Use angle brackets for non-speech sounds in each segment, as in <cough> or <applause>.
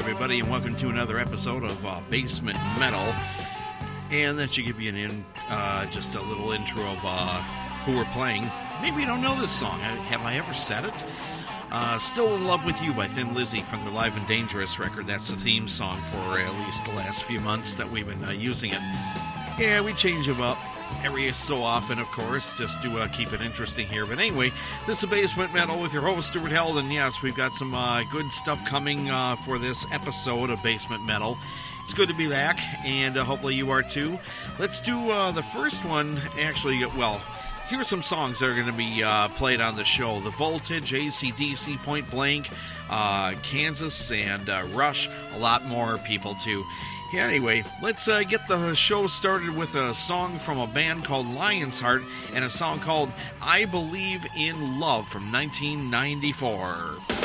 everybody, and welcome to another episode of uh, Basement Metal. And that should give you an in, uh, just a little intro of uh, who we're playing. Maybe you don't know this song. Have I ever said it? Uh, Still in Love with You by Thin Lizzy from their Live and Dangerous record. That's the theme song for at least the last few months that we've been uh, using it. Yeah, we change them up every so often, of course, just to uh, keep it interesting here. But anyway, this is Basement Metal with your host, Stuart Held, and yes, we've got some uh, good stuff coming uh, for this episode of Basement Metal. It's good to be back, and uh, hopefully you are too. Let's do uh, the first one, actually, well, here's some songs that are going to be uh, played on the show The Voltage, ACDC, Point Blank, Kansas, and Rush, a lot more people too. Yeah, anyway, let's uh, get the show started with a song from a band called Lion's Heart and a song called I Believe in Love from 1994.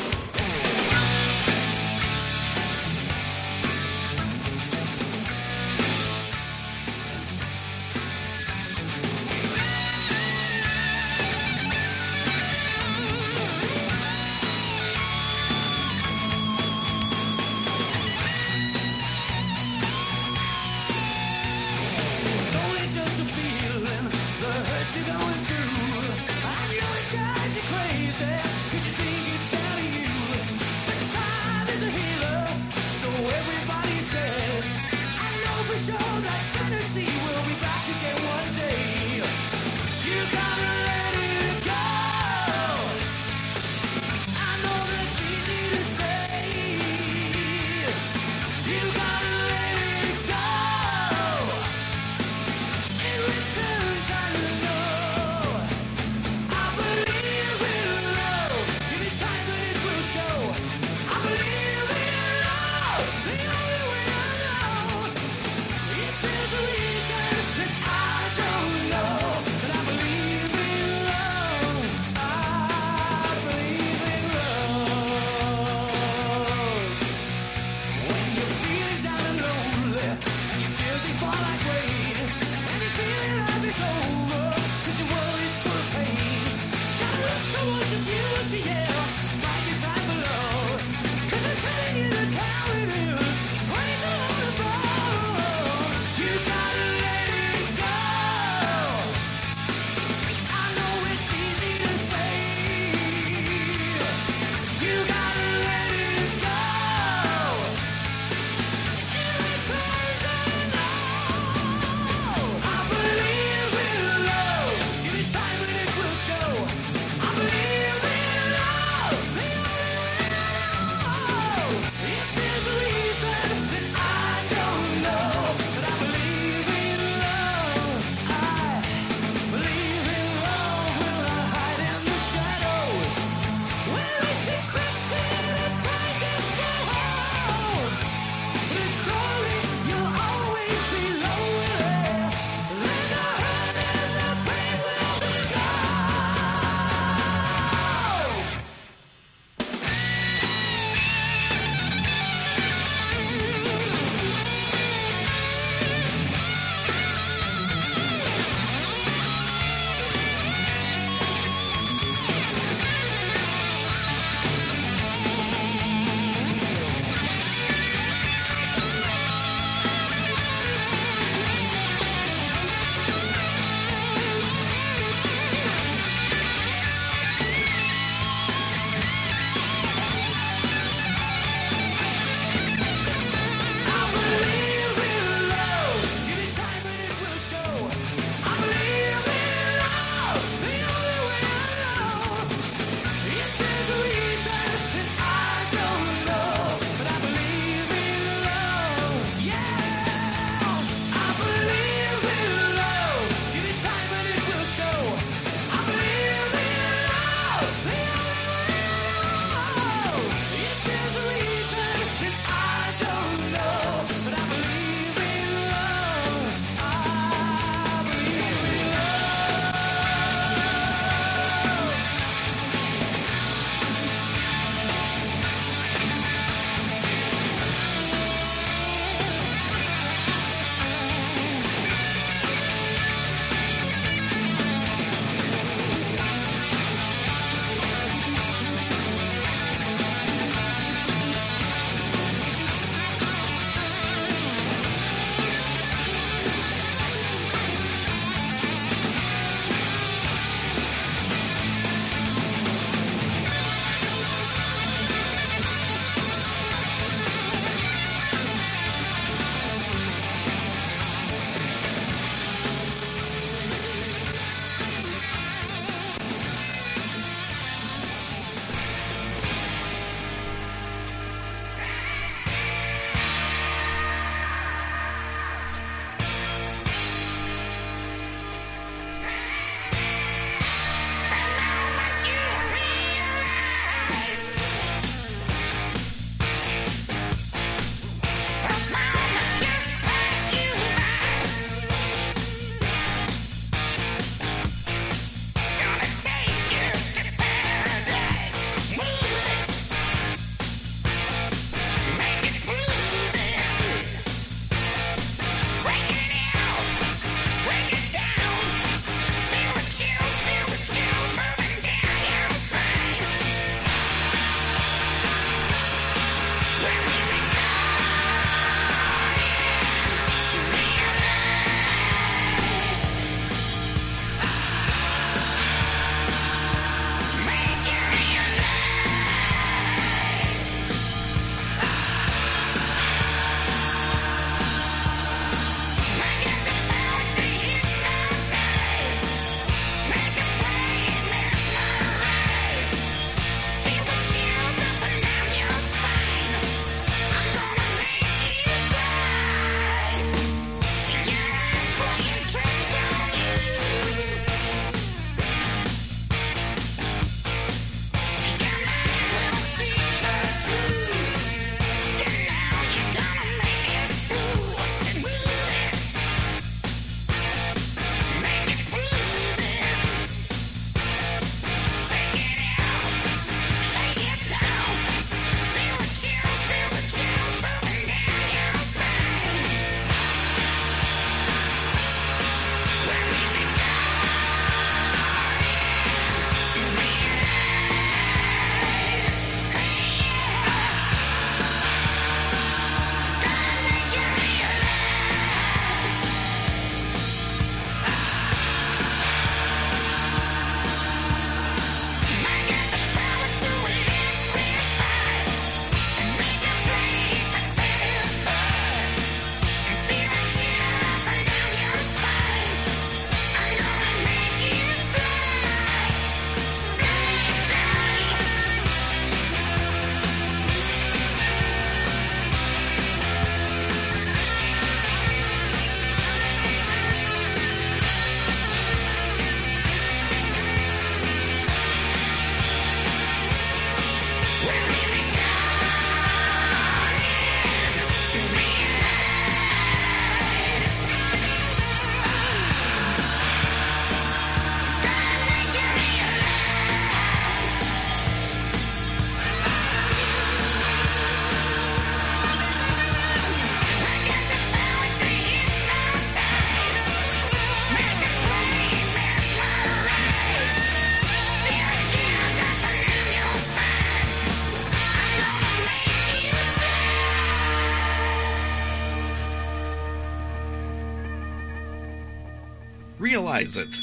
Realize it.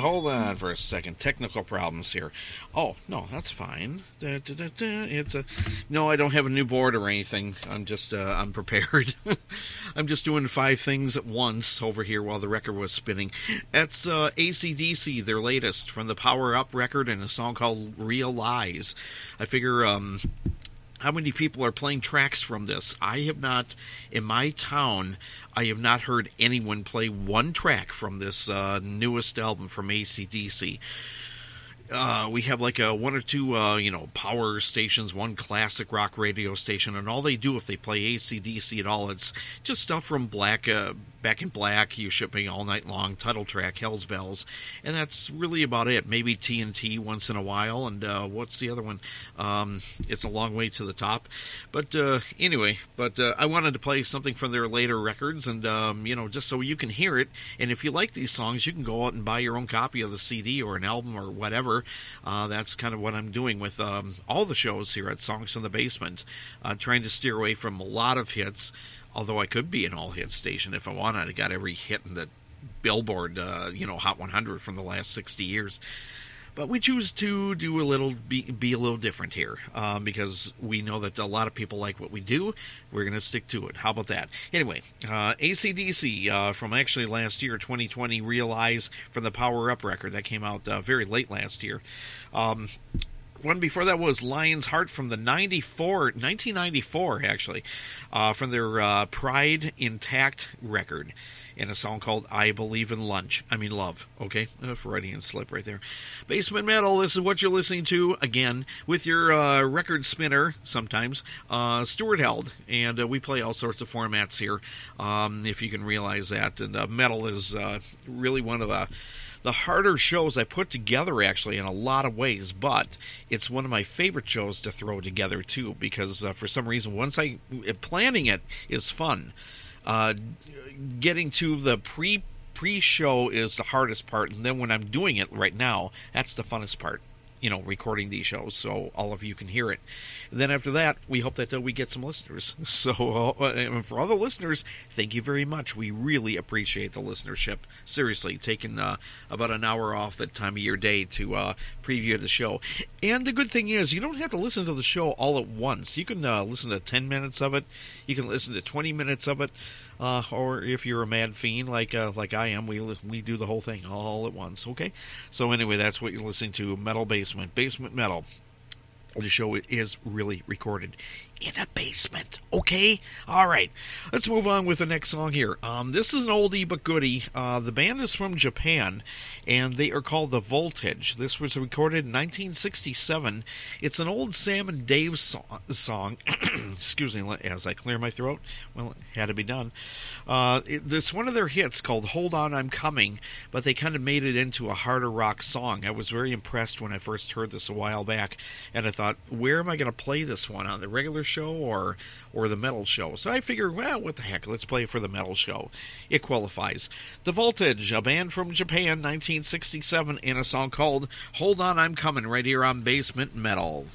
Hold on for a second. Technical problems here. Oh no, that's fine. Da, da, da, it's a no. I don't have a new board or anything. I'm just uh, I'm prepared. <laughs> I'm just doing five things at once over here while the record was spinning. That's uh, ACDC, their latest from the Power Up record, and a song called Realize. I figure um, how many people are playing tracks from this? I have not, in my town, I have not heard anyone play one track from this uh, newest album from ACDC. Uh, we have like a one or two, uh, you know, power stations, one classic rock radio station, and all they do if they play ACDC at all, it's just stuff from Black, uh, Back in Black, You Shook Me All Night Long, title track, Hell's Bells, and that's really about it. Maybe TNT once in a while, and uh, what's the other one? Um, it's a long way to the top. But uh, anyway, but uh, I wanted to play something from their later records, and um, you know, just so you can hear it. And if you like these songs, you can go out and buy your own copy of the CD or an album or whatever. Uh, that's kind of what I'm doing with um, all the shows here at Songs from the Basement, uh, trying to steer away from a lot of hits although I could be an all hit station if I wanted. I got every hit in the Billboard, uh, you know, Hot 100 from the last 60 years. But we choose to do a little, be, be a little different here um, because we know that a lot of people like what we do. We're going to stick to it. How about that? Anyway, uh, ACDC uh, from actually last year, 2020, Realize from the Power Up record that came out uh, very late last year. Um, one before that was Lion's Heart from the 94, 1994, actually, uh, from their uh, Pride Intact record, in a song called I Believe in Lunch. I mean, Love, okay? Uh, Freudian slip right there. Basement Metal, this is what you're listening to, again, with your uh, record spinner, sometimes, uh, Stuart Held, and uh, we play all sorts of formats here, um, if you can realize that. And uh, metal is uh, really one of the the harder shows I put together actually in a lot of ways, but it's one of my favorite shows to throw together too because uh, for some reason once I planning it is fun. Uh, getting to the pre pre show is the hardest part, and then when I'm doing it right now, that's the funnest part you know, recording these shows so all of you can hear it. And then after that, we hope that uh, we get some listeners. <laughs> So, uh, for all the listeners, thank you very much. We really appreciate the listenership. Seriously, taking uh, about an hour off that time of your day to uh, preview the show. And the good thing is, you don't have to listen to the show all at once. You can uh, listen to 10 minutes of it, you can listen to 20 minutes of it uh, or if you're a mad fiend like uh, like I am, we we do the whole thing all at once. Okay, so anyway, that's what you're listening to. Metal Basement, Basement Metal. The show is really recorded in a basement. Okay? All right. Let's move on with the next song here. Um, this is an oldie but goodie. Uh, the band is from Japan, and they are called The Voltage. This was recorded in 1967. It's an old Sam and Dave so- song. <clears throat> Excuse me as I clear my throat. Well, it had to be done. Uh, it, it's one of their hits called Hold On, I'm Coming, but they kind of made it into a harder rock song. I was very impressed when I first heard this a while back, and I thought, where am I going to play this one? On the regular show or or the metal show. So I figured, well, what the heck? Let's play for the metal show. It qualifies. The Voltage, a band from Japan, 1967, in a song called "Hold On, I'm Coming," right here on Basement Metal.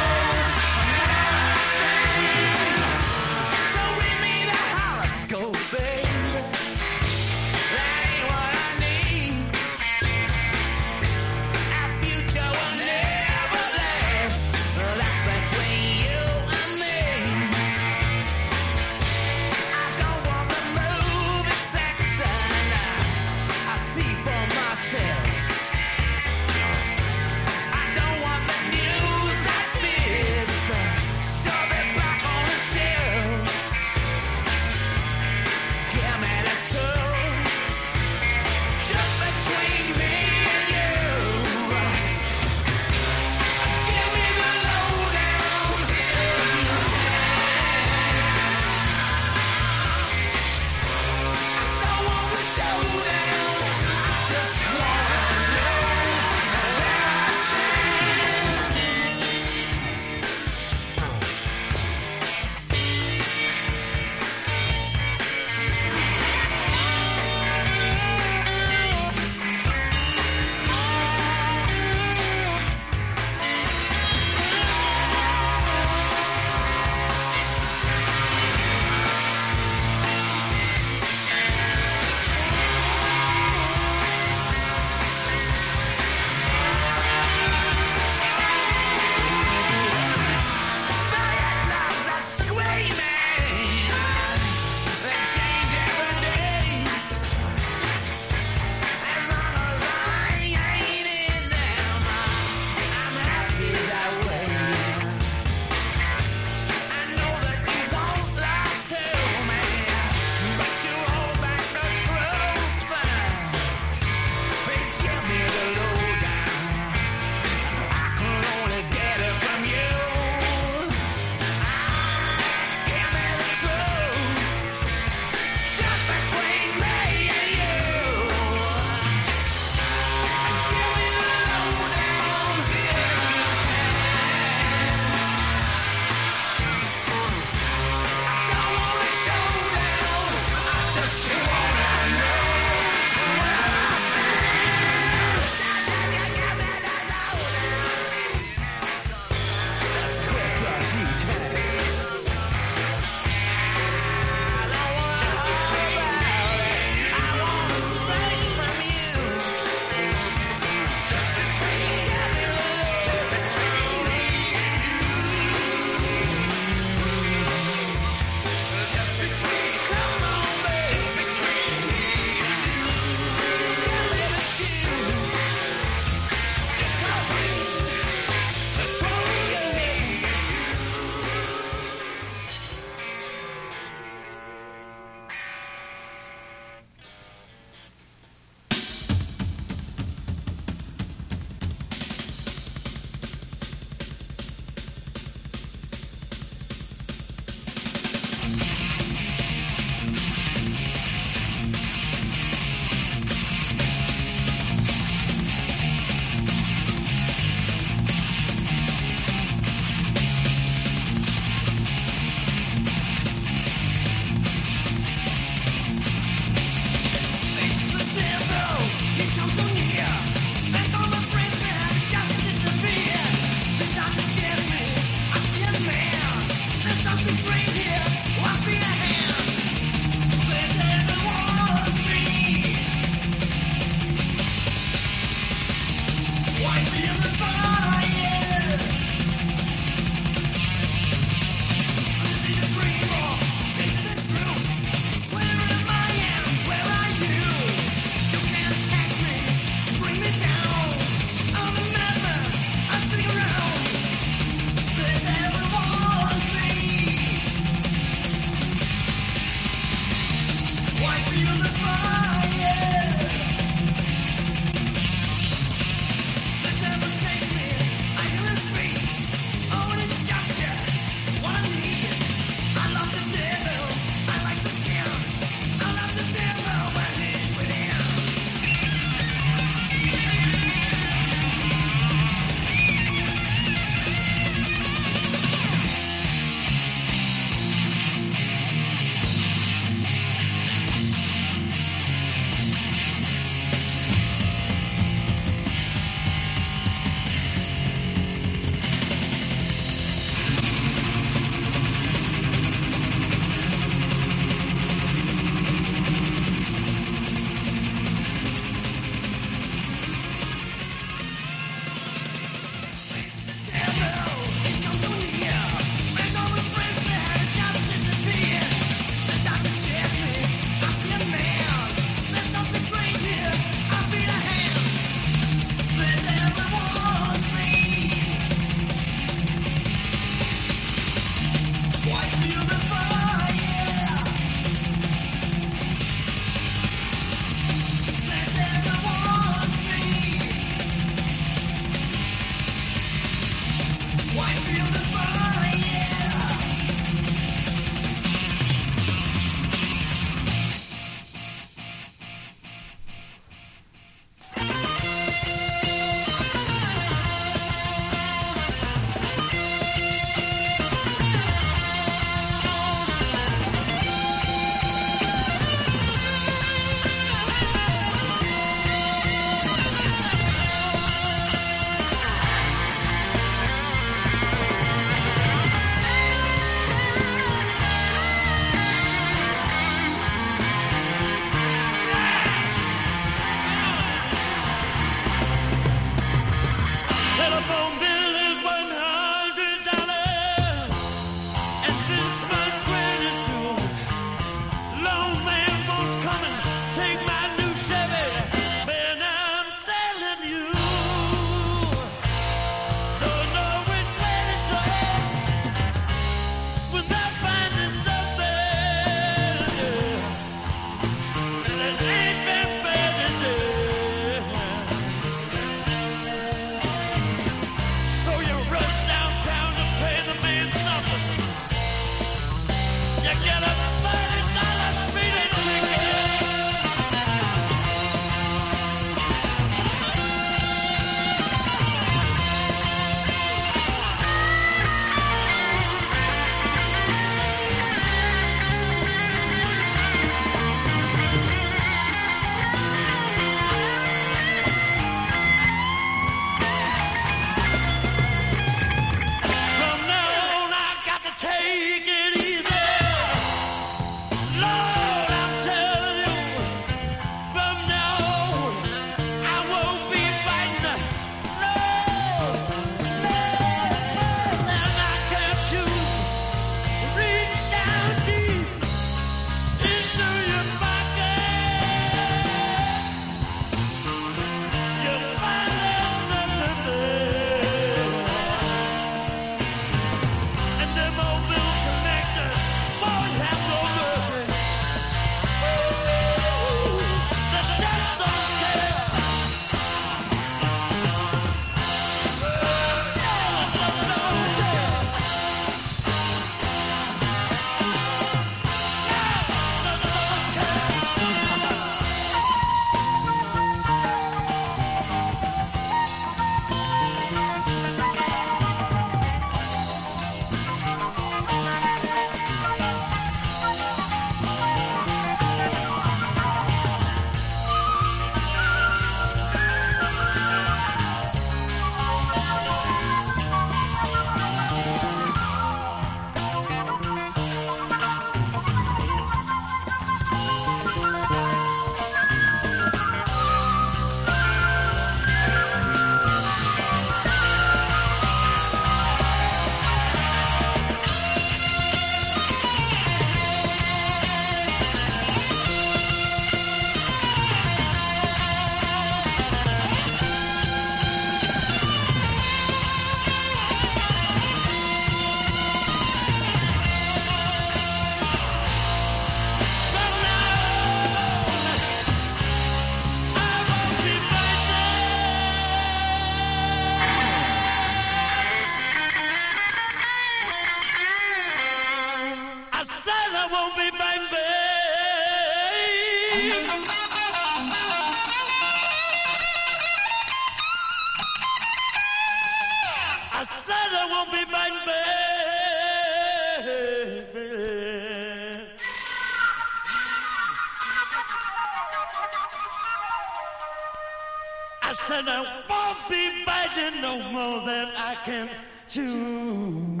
I said I won't be biting no more than I can chew.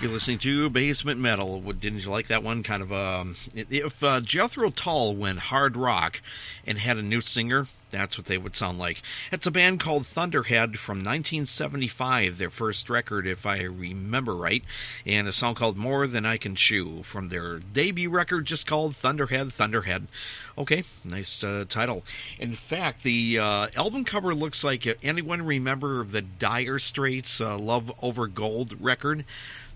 You're listening to Basement Metal. Didn't you like that one? Kind of um, if uh, Jethro Tull went hard rock and had a new singer, that's what they would sound like. It's a band called Thunderhead from 1975, their first record, if I remember right, and a song called More Than I Can Chew from their debut record, just called Thunderhead. Thunderhead. Okay, nice uh, title. In fact, the uh, album cover looks like uh, anyone remember the Dire Straits uh, "Love Over Gold" record?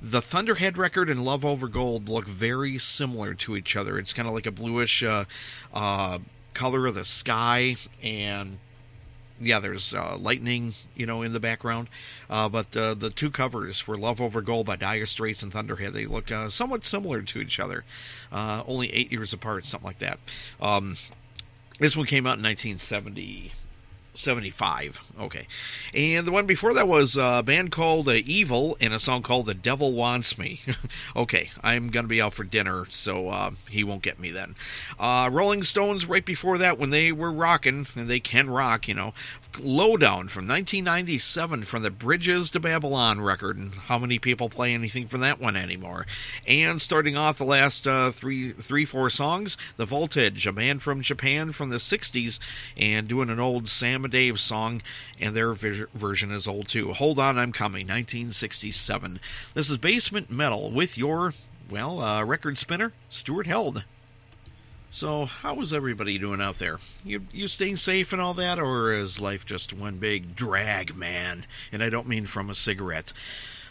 The Thunderhead record and Love Over Gold look very similar to each other. It's kind of like a bluish uh, uh, color of the sky, and yeah, there's uh, lightning, you know, in the background. Uh, but uh, the two covers were Love Over Gold by Dire Straits and Thunderhead. They look uh, somewhat similar to each other, uh, only eight years apart, something like that. Um, this one came out in 1970. 75. Okay. And the one before that was a band called uh, Evil and a song called The Devil Wants Me. <laughs> okay, I'm going to be out for dinner, so uh, he won't get me then. Uh, Rolling Stones, right before that, when they were rocking, and they can rock, you know, Lowdown from 1997 from the Bridges to Babylon record. And how many people play anything from that one anymore? And starting off the last uh, three, three, four songs, The Voltage, a band from Japan from the 60s, and doing an old Sam Dave song, and their version is old too. Hold on, I'm coming, 1967. This is Basement Metal with your, well, uh, record spinner, Stuart Held. So, how is everybody doing out there? You you staying safe and all that, or is life just one big drag, man? And I don't mean from a cigarette.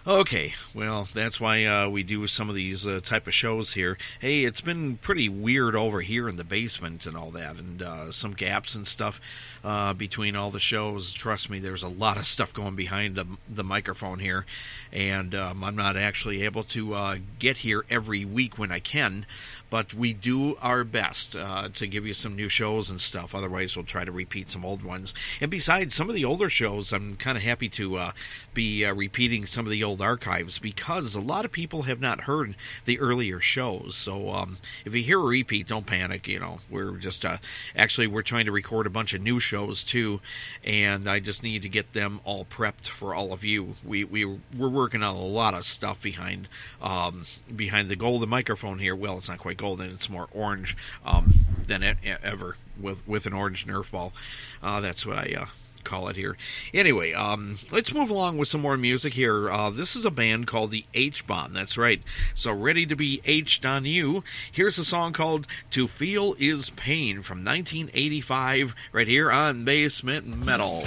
Okay, well, that's why uh, we do some of these uh, type of shows here. Hey, it's been pretty weird over here in the basement and all that, and uh, some gaps and stuff uh, between all the shows. Trust me, there's a lot of stuff going behind the, the microphone here, and um, I'm not actually able to uh, get here every week when I can but we do our best uh, to give you some new shows and stuff. Otherwise, we'll try to repeat some old ones. And besides, some of the older shows, I'm kind of happy to be repeating some of the old archives because a lot of people have not heard the earlier shows. So um, if you hear a repeat, don't panic. You know, we're just uh, actually we're trying to record a bunch of new shows too, and I just need to get them all prepped for all of you. We we we're working on a lot of stuff behind um, behind the golden microphone here. Well, it's not quite golden; it's more orange um, than ever with with an orange Nerf ball. Uh, that's what I uh, call it here. Anyway, um, let's move along with some more music here. Uh, this is a band called the H Bomb. That's right. So ready to be H'd on you. Here's a song called "To Feel Is Pain" from 1985, right here on Basement Metal.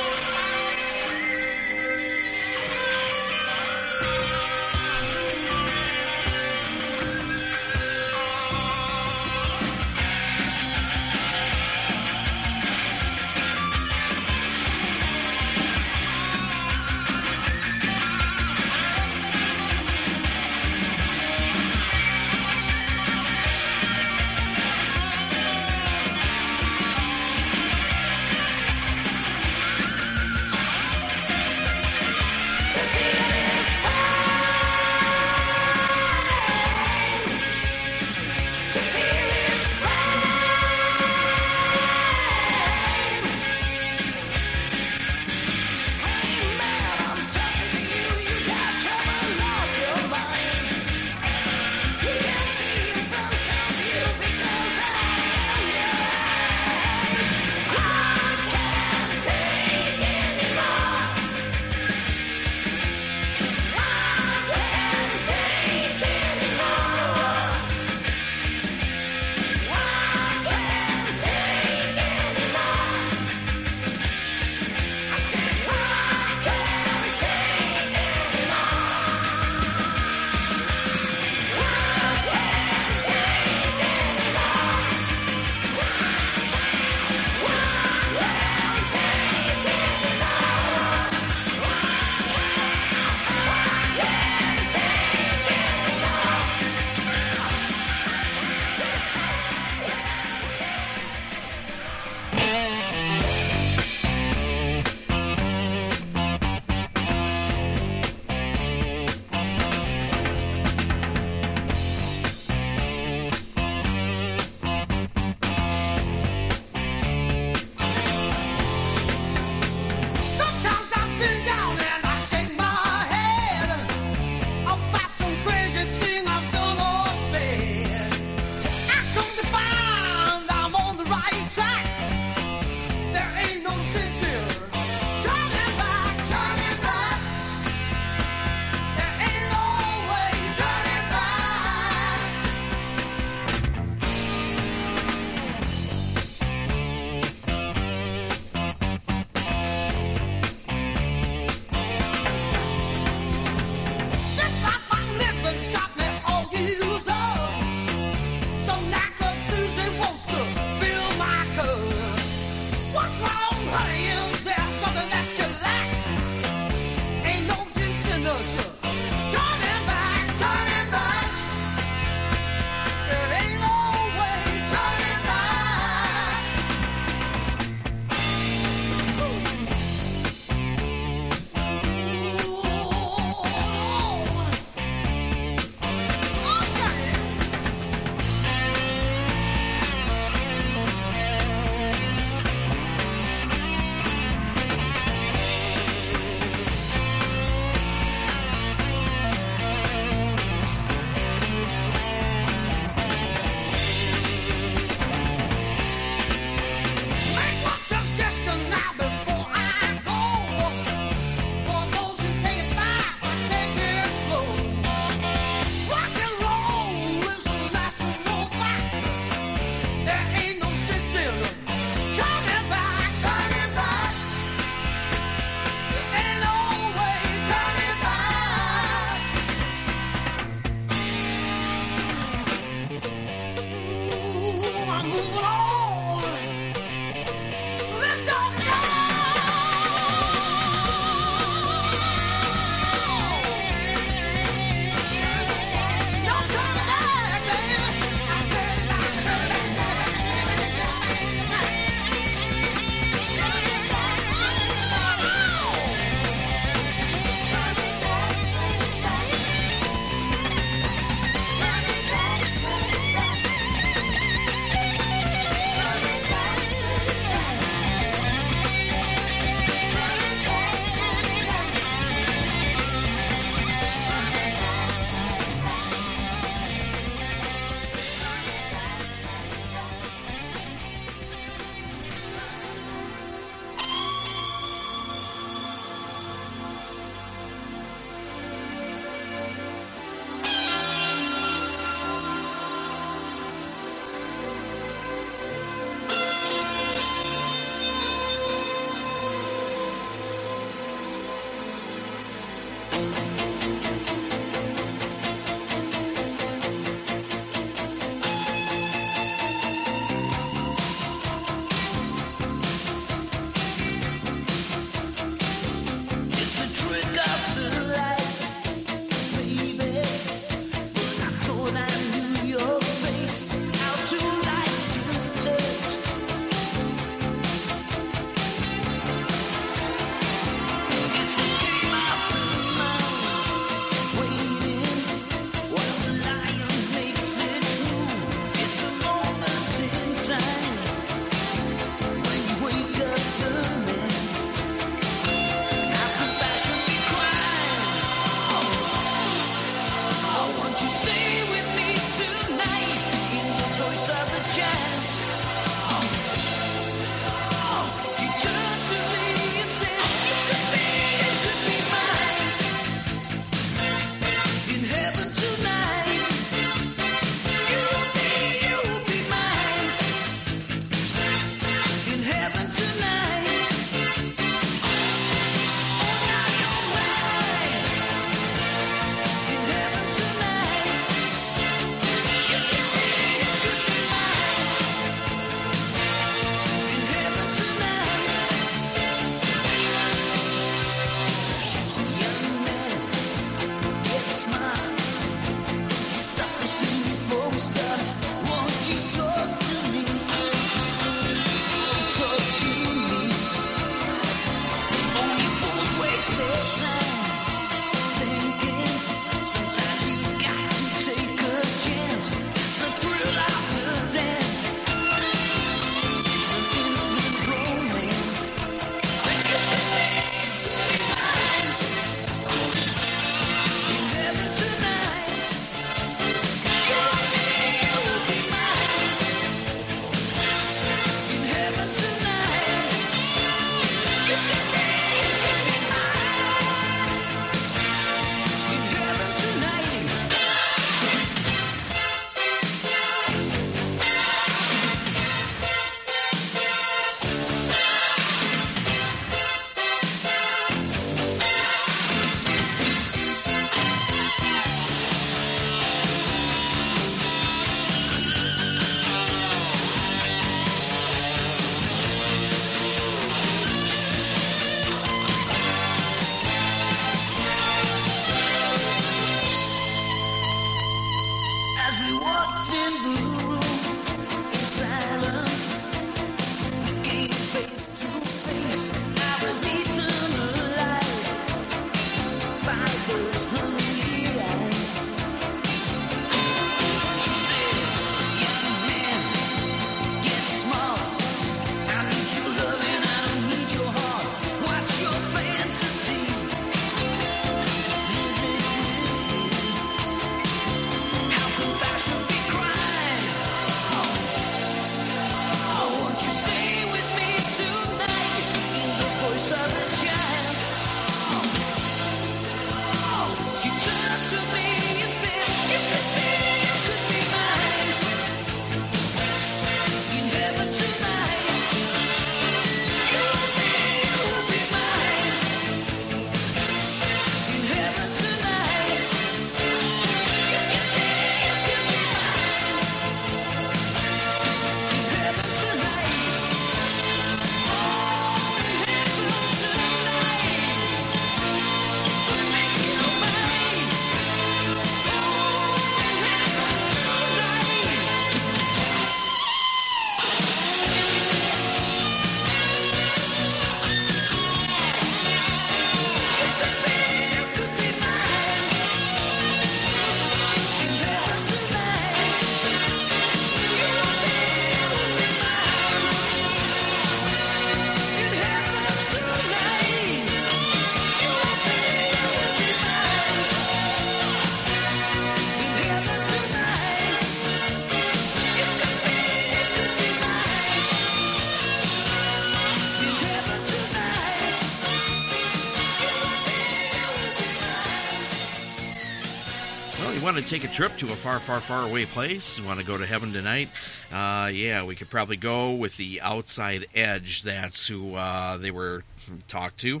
To take a trip to a far, far, far away place, want to go to heaven tonight, uh, yeah, we could probably go with the Outside Edge. That's who uh, they were talked to.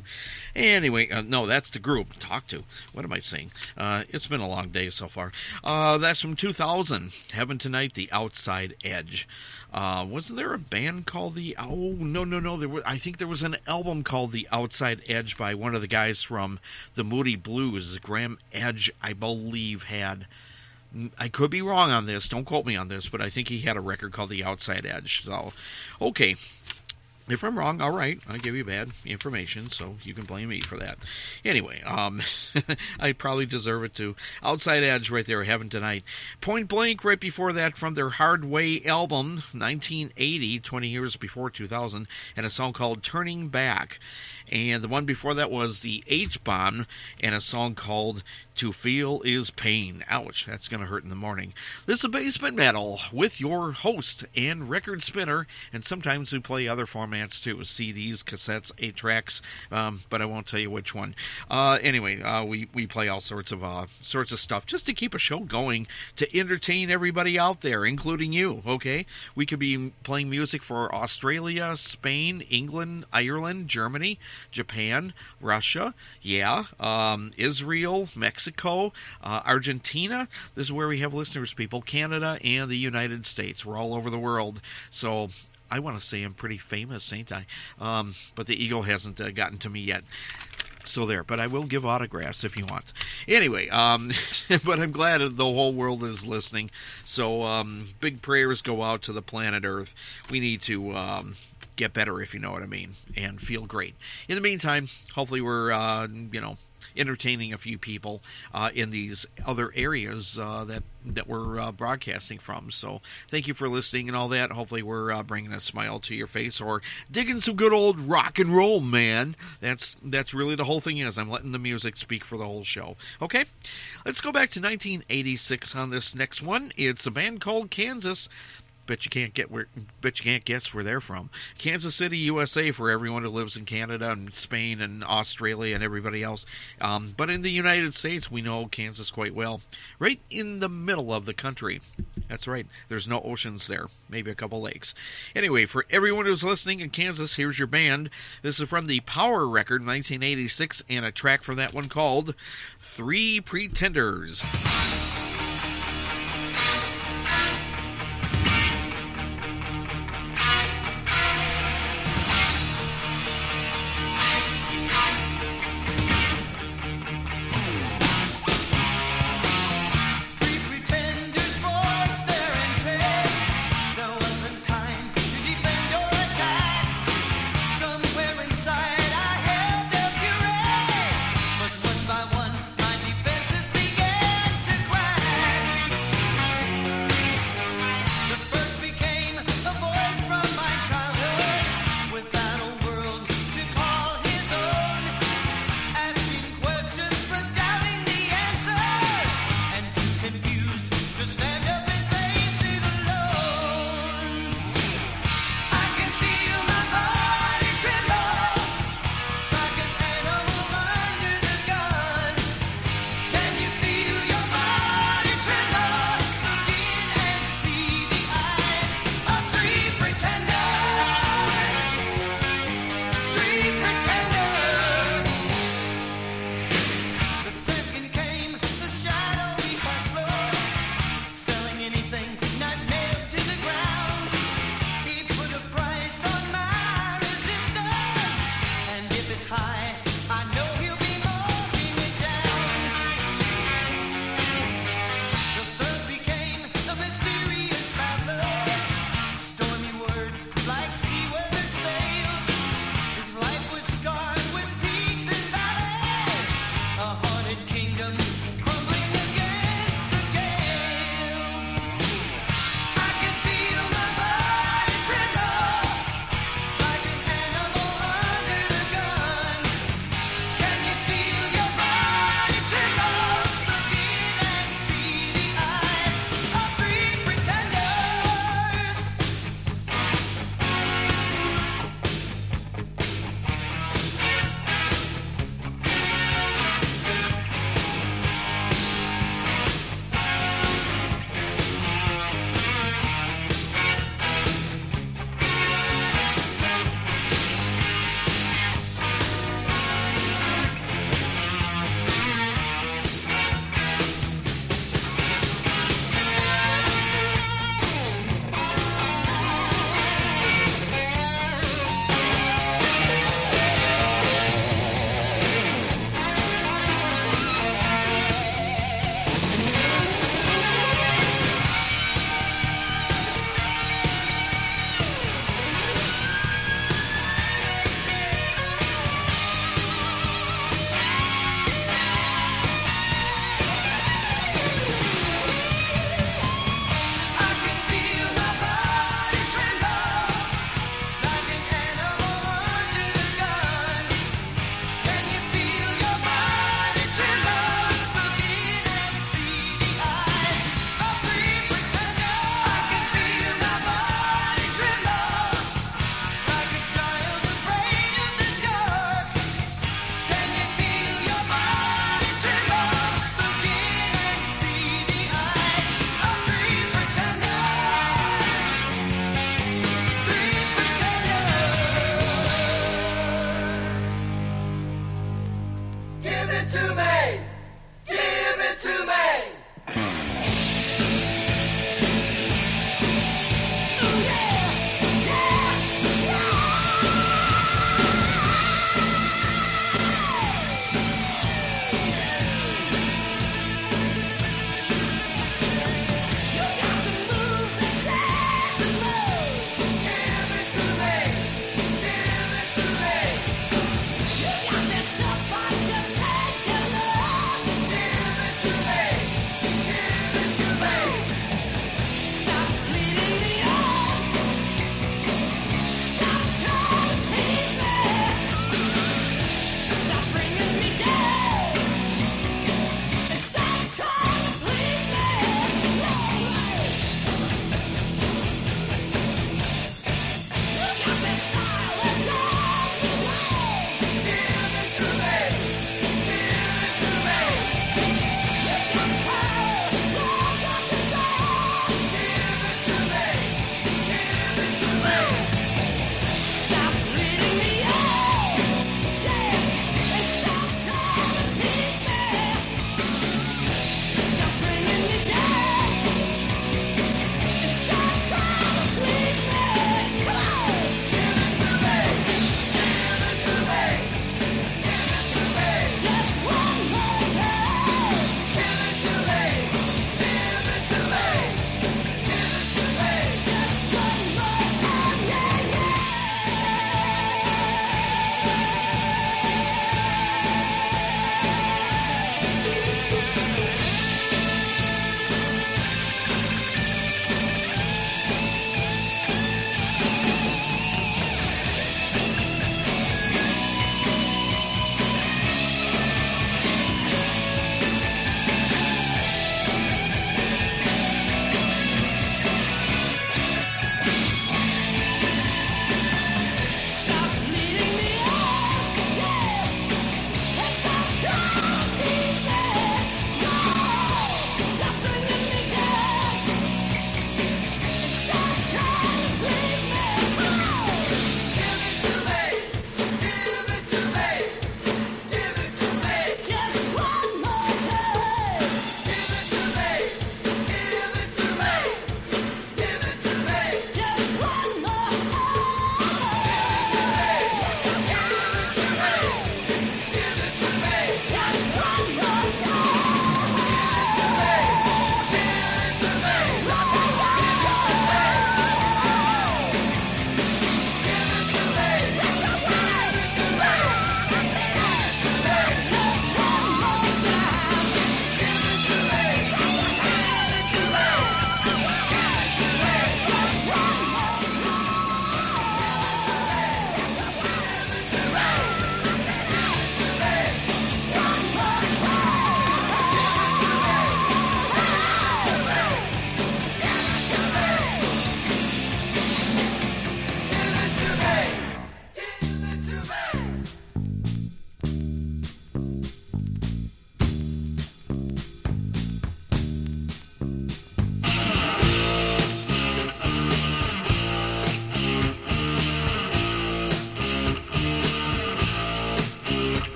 Anyway, uh, no, that's the group. Talk to. What am I saying? Uh, it's been a long day so far. Uh, that's from 2000. Heaven Tonight, The Outside Edge. Uh, wasn't there a band called the? Oh no no no! There was. I think there was an album called The Outside Edge by one of the guys from the Moody Blues. Graeme Edge, I believe, had. I could be wrong on this. Don't quote me on this, but I think he had a record called The Outside Edge. So, okay, if I'm wrong, all right, I give you bad information, so you can blame me for that. Anyway, um, <laughs> I probably deserve it too. Outside Edge, right there, Heaven Tonight. Point Blank, right before that, from their Hard Way album, 1980, 20 years before 2000, and a song called Turning Back. And the one before that was the H Bomb, and a song called To Feel Is Pain. Ouch, that's going to hurt in the morning. This is Basement Metal with your host and record spinner, and sometimes we play other formats too CDs, cassettes, 8 tracks, um, but I won't tell you which one. Uh, anyway, uh, we, we play all sorts of uh, sorts of stuff just to keep a show going to entertain everybody out there, including you, okay? We could be playing music for Australia, Spain, England, Ireland, Germany. Japan, Russia, yeah, um, Israel, Mexico, uh, Argentina. This is where we have listeners, people. Canada and the United States. We're all over the world. So I want to say I'm pretty famous, ain't I? Um, but the eagle hasn't uh, gotten to me yet. So there, but I will give autographs if you want. Anyway, um, <laughs> but I'm glad the whole world is listening. So um, big prayers go out to the planet Earth. We need to um, get better, if you know what I mean, and feel great. In the meantime, hopefully we're, uh, you know, entertaining a few people uh, in these other areas uh, that that we're uh, broadcasting from. So thank you for listening and all that. Hopefully we're uh, bringing a smile to your face or digging some good old rock and roll, man. That's that's really the whole thing is. I'm letting the music speak for the whole show. Okay, let's go back to 1986 on this next one. It's a band called Kansas bet you can't get where bet you can't guess where they're from. Kansas City, USA, for everyone who lives in Canada and Spain and Australia and everybody else. Um, but in the United States, we know Kansas quite well. Right in the middle of the country. That's right. There's no oceans there. Maybe a couple lakes. Anyway, for everyone who's listening in Kansas, here's your band. This is from the Power record, 1986, and a track from that one called Three Pretenders.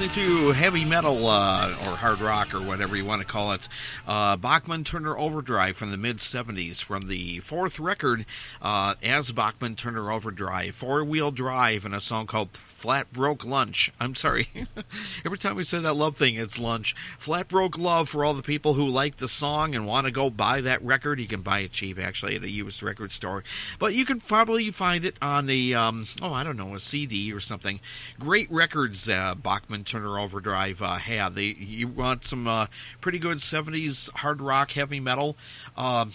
Listening to heavy metal uh, or hard rock or whatever you want to call it. Uh, Bachman Turner Overdrive from the mid 70s, from the fourth record uh, as Bachman Turner Overdrive, four wheel drive, and a song called Flat Broke Lunch. I'm sorry. <laughs> Every time we say that love thing, it's lunch. Flat Broke Love for all the people who like the song and want to go buy that record. You can buy it cheap, actually, at a used record store. But you can probably find it on the, um, oh, I don't know, a CD or something. Great records uh, Bachman Turner Overdrive uh, had. They, you want some uh, pretty good 70s hard rock, heavy metal. Um,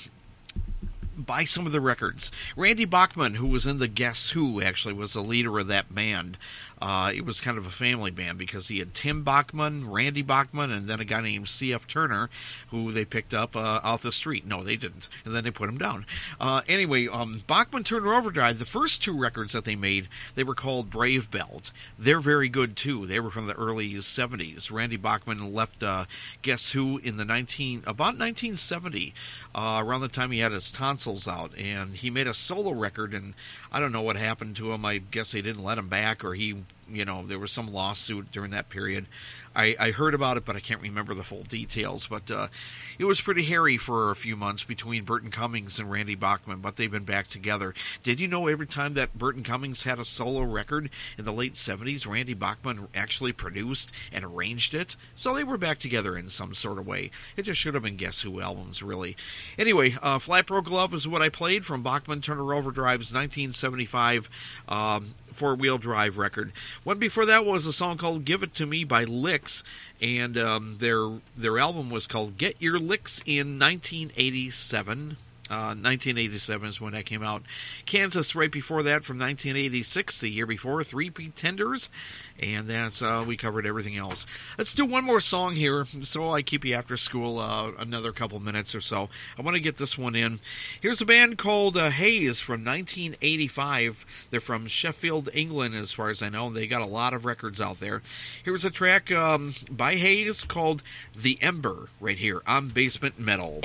buy some of the records. Randy Bachman, who was in the Guess Who, actually was the leader of that band. Uh, it was kind of a family band because he had Tim Bachman, Randy Bachman, and then a guy named C.F. Turner, who they picked up uh, off the street. No, they didn't. And then they put him down. Uh, anyway, um, Bachman Turner Overdrive, the first two records that they made, they were called Brave Belt. They're very good too. They were from the early 70s. Randy Bachman left uh, Guess Who in the 19 about 1970, uh, around the time he had his tonsils out, and he made a solo record. And I don't know what happened to him. I guess they didn't let him back, or he you know there was some lawsuit during that period. I, I heard about it, but I can't remember the full details. But uh, it was pretty hairy for a few months between Burton Cummings and Randy Bachman, but they've been back together. Did you know every time that Burton Cummings had a solo record in the late 70s, Randy Bachman actually produced and arranged it? So they were back together in some sort of way. It just should have been Guess Who albums, really. Anyway, uh, Flat Broke Love is what I played from Bachman Turner Overdrive's 1975. Um, four wheel drive record. One before that was a song called "Give It to Me" by Licks, and um, their their album was called "Get Your Licks" in 1987. Uh, 1987 is when that came out. Kansas, right before that, from 1986, the year before, Three Pretenders, and that's uh, we covered everything else. Let's do one more song here, so I keep you after school uh, another couple minutes or so. I want to get this one in. Here's a band called uh, Haze from 1985. They're from Sheffield, England, as far as I know. They got a lot of records out there. Here's a track um, by Haze called "The Ember" right here on Basement Metal.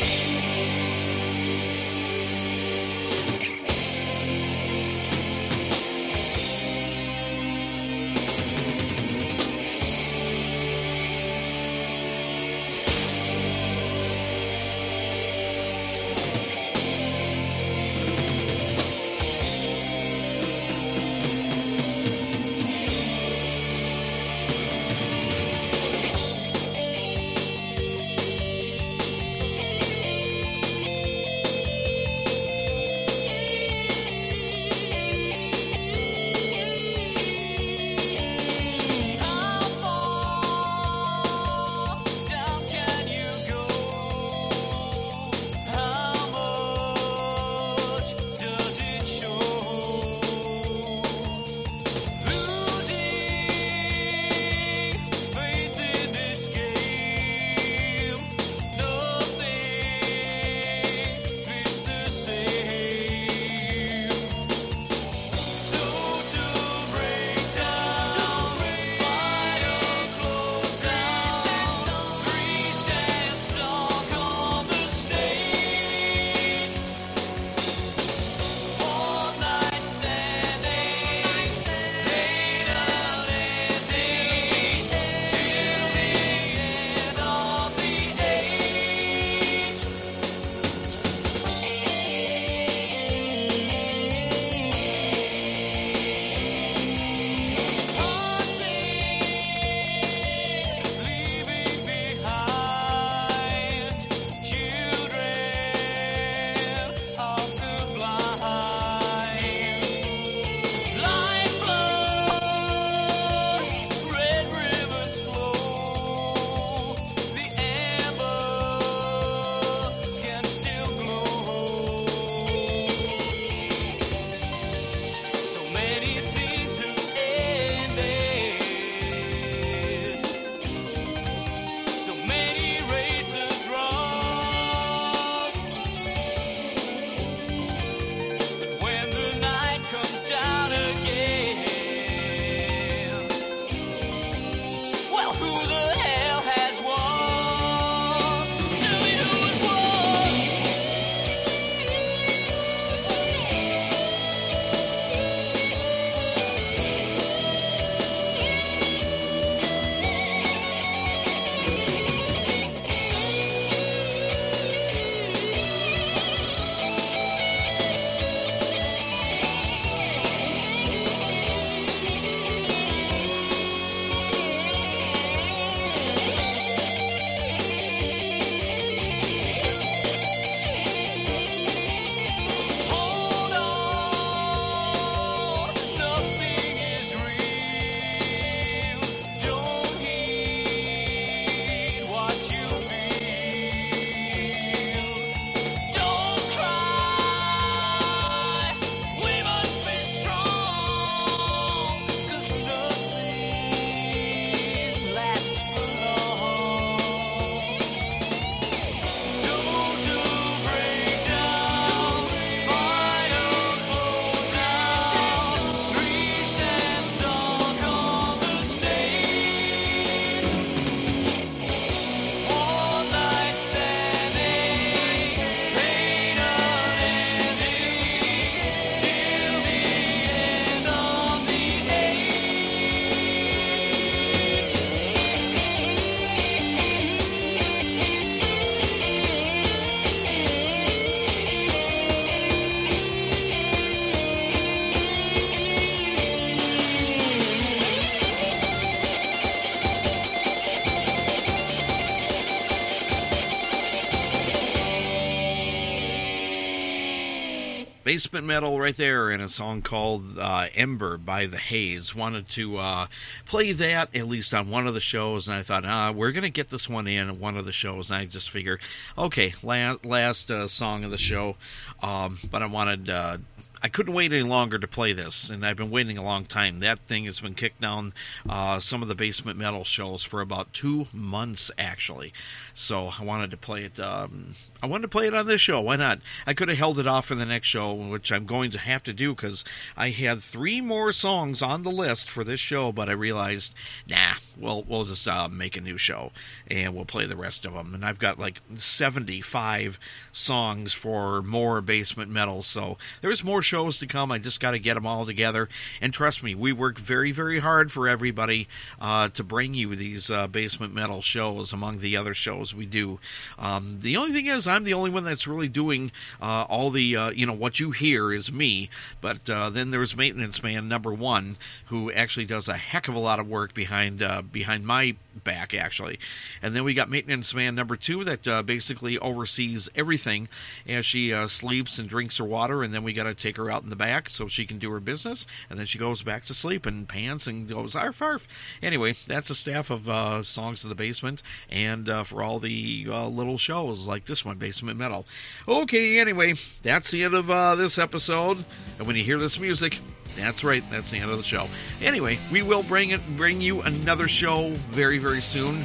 Basement Metal right there, and a song called uh, Ember by The Haze. Wanted to uh, play that at least on one of the shows, and I thought, ah, we're going to get this one in one of the shows, and I just figured, okay, last, last uh, song of the show, um, but I wanted uh, I couldn't wait any longer to play this, and I've been waiting a long time. That thing has been kicked down uh, some of the basement metal shows for about two months, actually. So I wanted to play it. Um, I wanted to play it on this show. Why not? I could have held it off for the next show, which I'm going to have to do because I had three more songs on the list for this show, but I realized, nah, we'll we'll just uh, make a new show and we'll play the rest of them. And I've got like 75 songs for more basement metal, so there's more shows to come. I just got to get them all together. And trust me, we work very, very hard for everybody uh, to bring you these uh, basement metal shows among the other shows we do. Um, the only thing is, I'm the only one that's really doing uh, all the, uh, you know, what you hear is me. But uh, then there's Maintenance Man number one, who actually does a heck of a lot of work behind uh, behind my back, actually. And then we got Maintenance Man number two that basically oversees everything as she sleeps and drinks her water. And then we got to take her out in the back so she can do her business, and then she goes back to sleep and pants and goes arf arf. Anyway, that's a staff of uh, songs in the basement, and uh, for all the uh, little shows like this one, Basement Metal. Okay, anyway, that's the end of uh, this episode. And when you hear this music, that's right. That's the end of the show. Anyway, we will bring it, bring you another show very, very soon.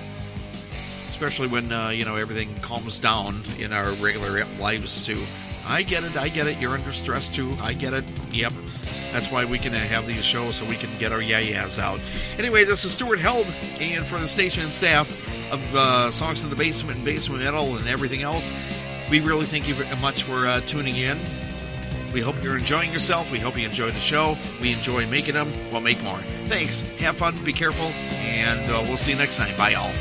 Especially when uh, you know everything calms down in our regular lives too. I get it. I get it. You're under stress too. I get it. Yep. That's why we can have these shows so we can get our yayas out. Anyway, this is Stuart Held, and for the station staff of uh, Songs in the Basement and Basement Metal and everything else, we really thank you very much for uh, tuning in. We hope you're enjoying yourself. We hope you enjoy the show. We enjoy making them. We'll make more. Thanks. Have fun. Be careful. And uh, we'll see you next time. Bye, all.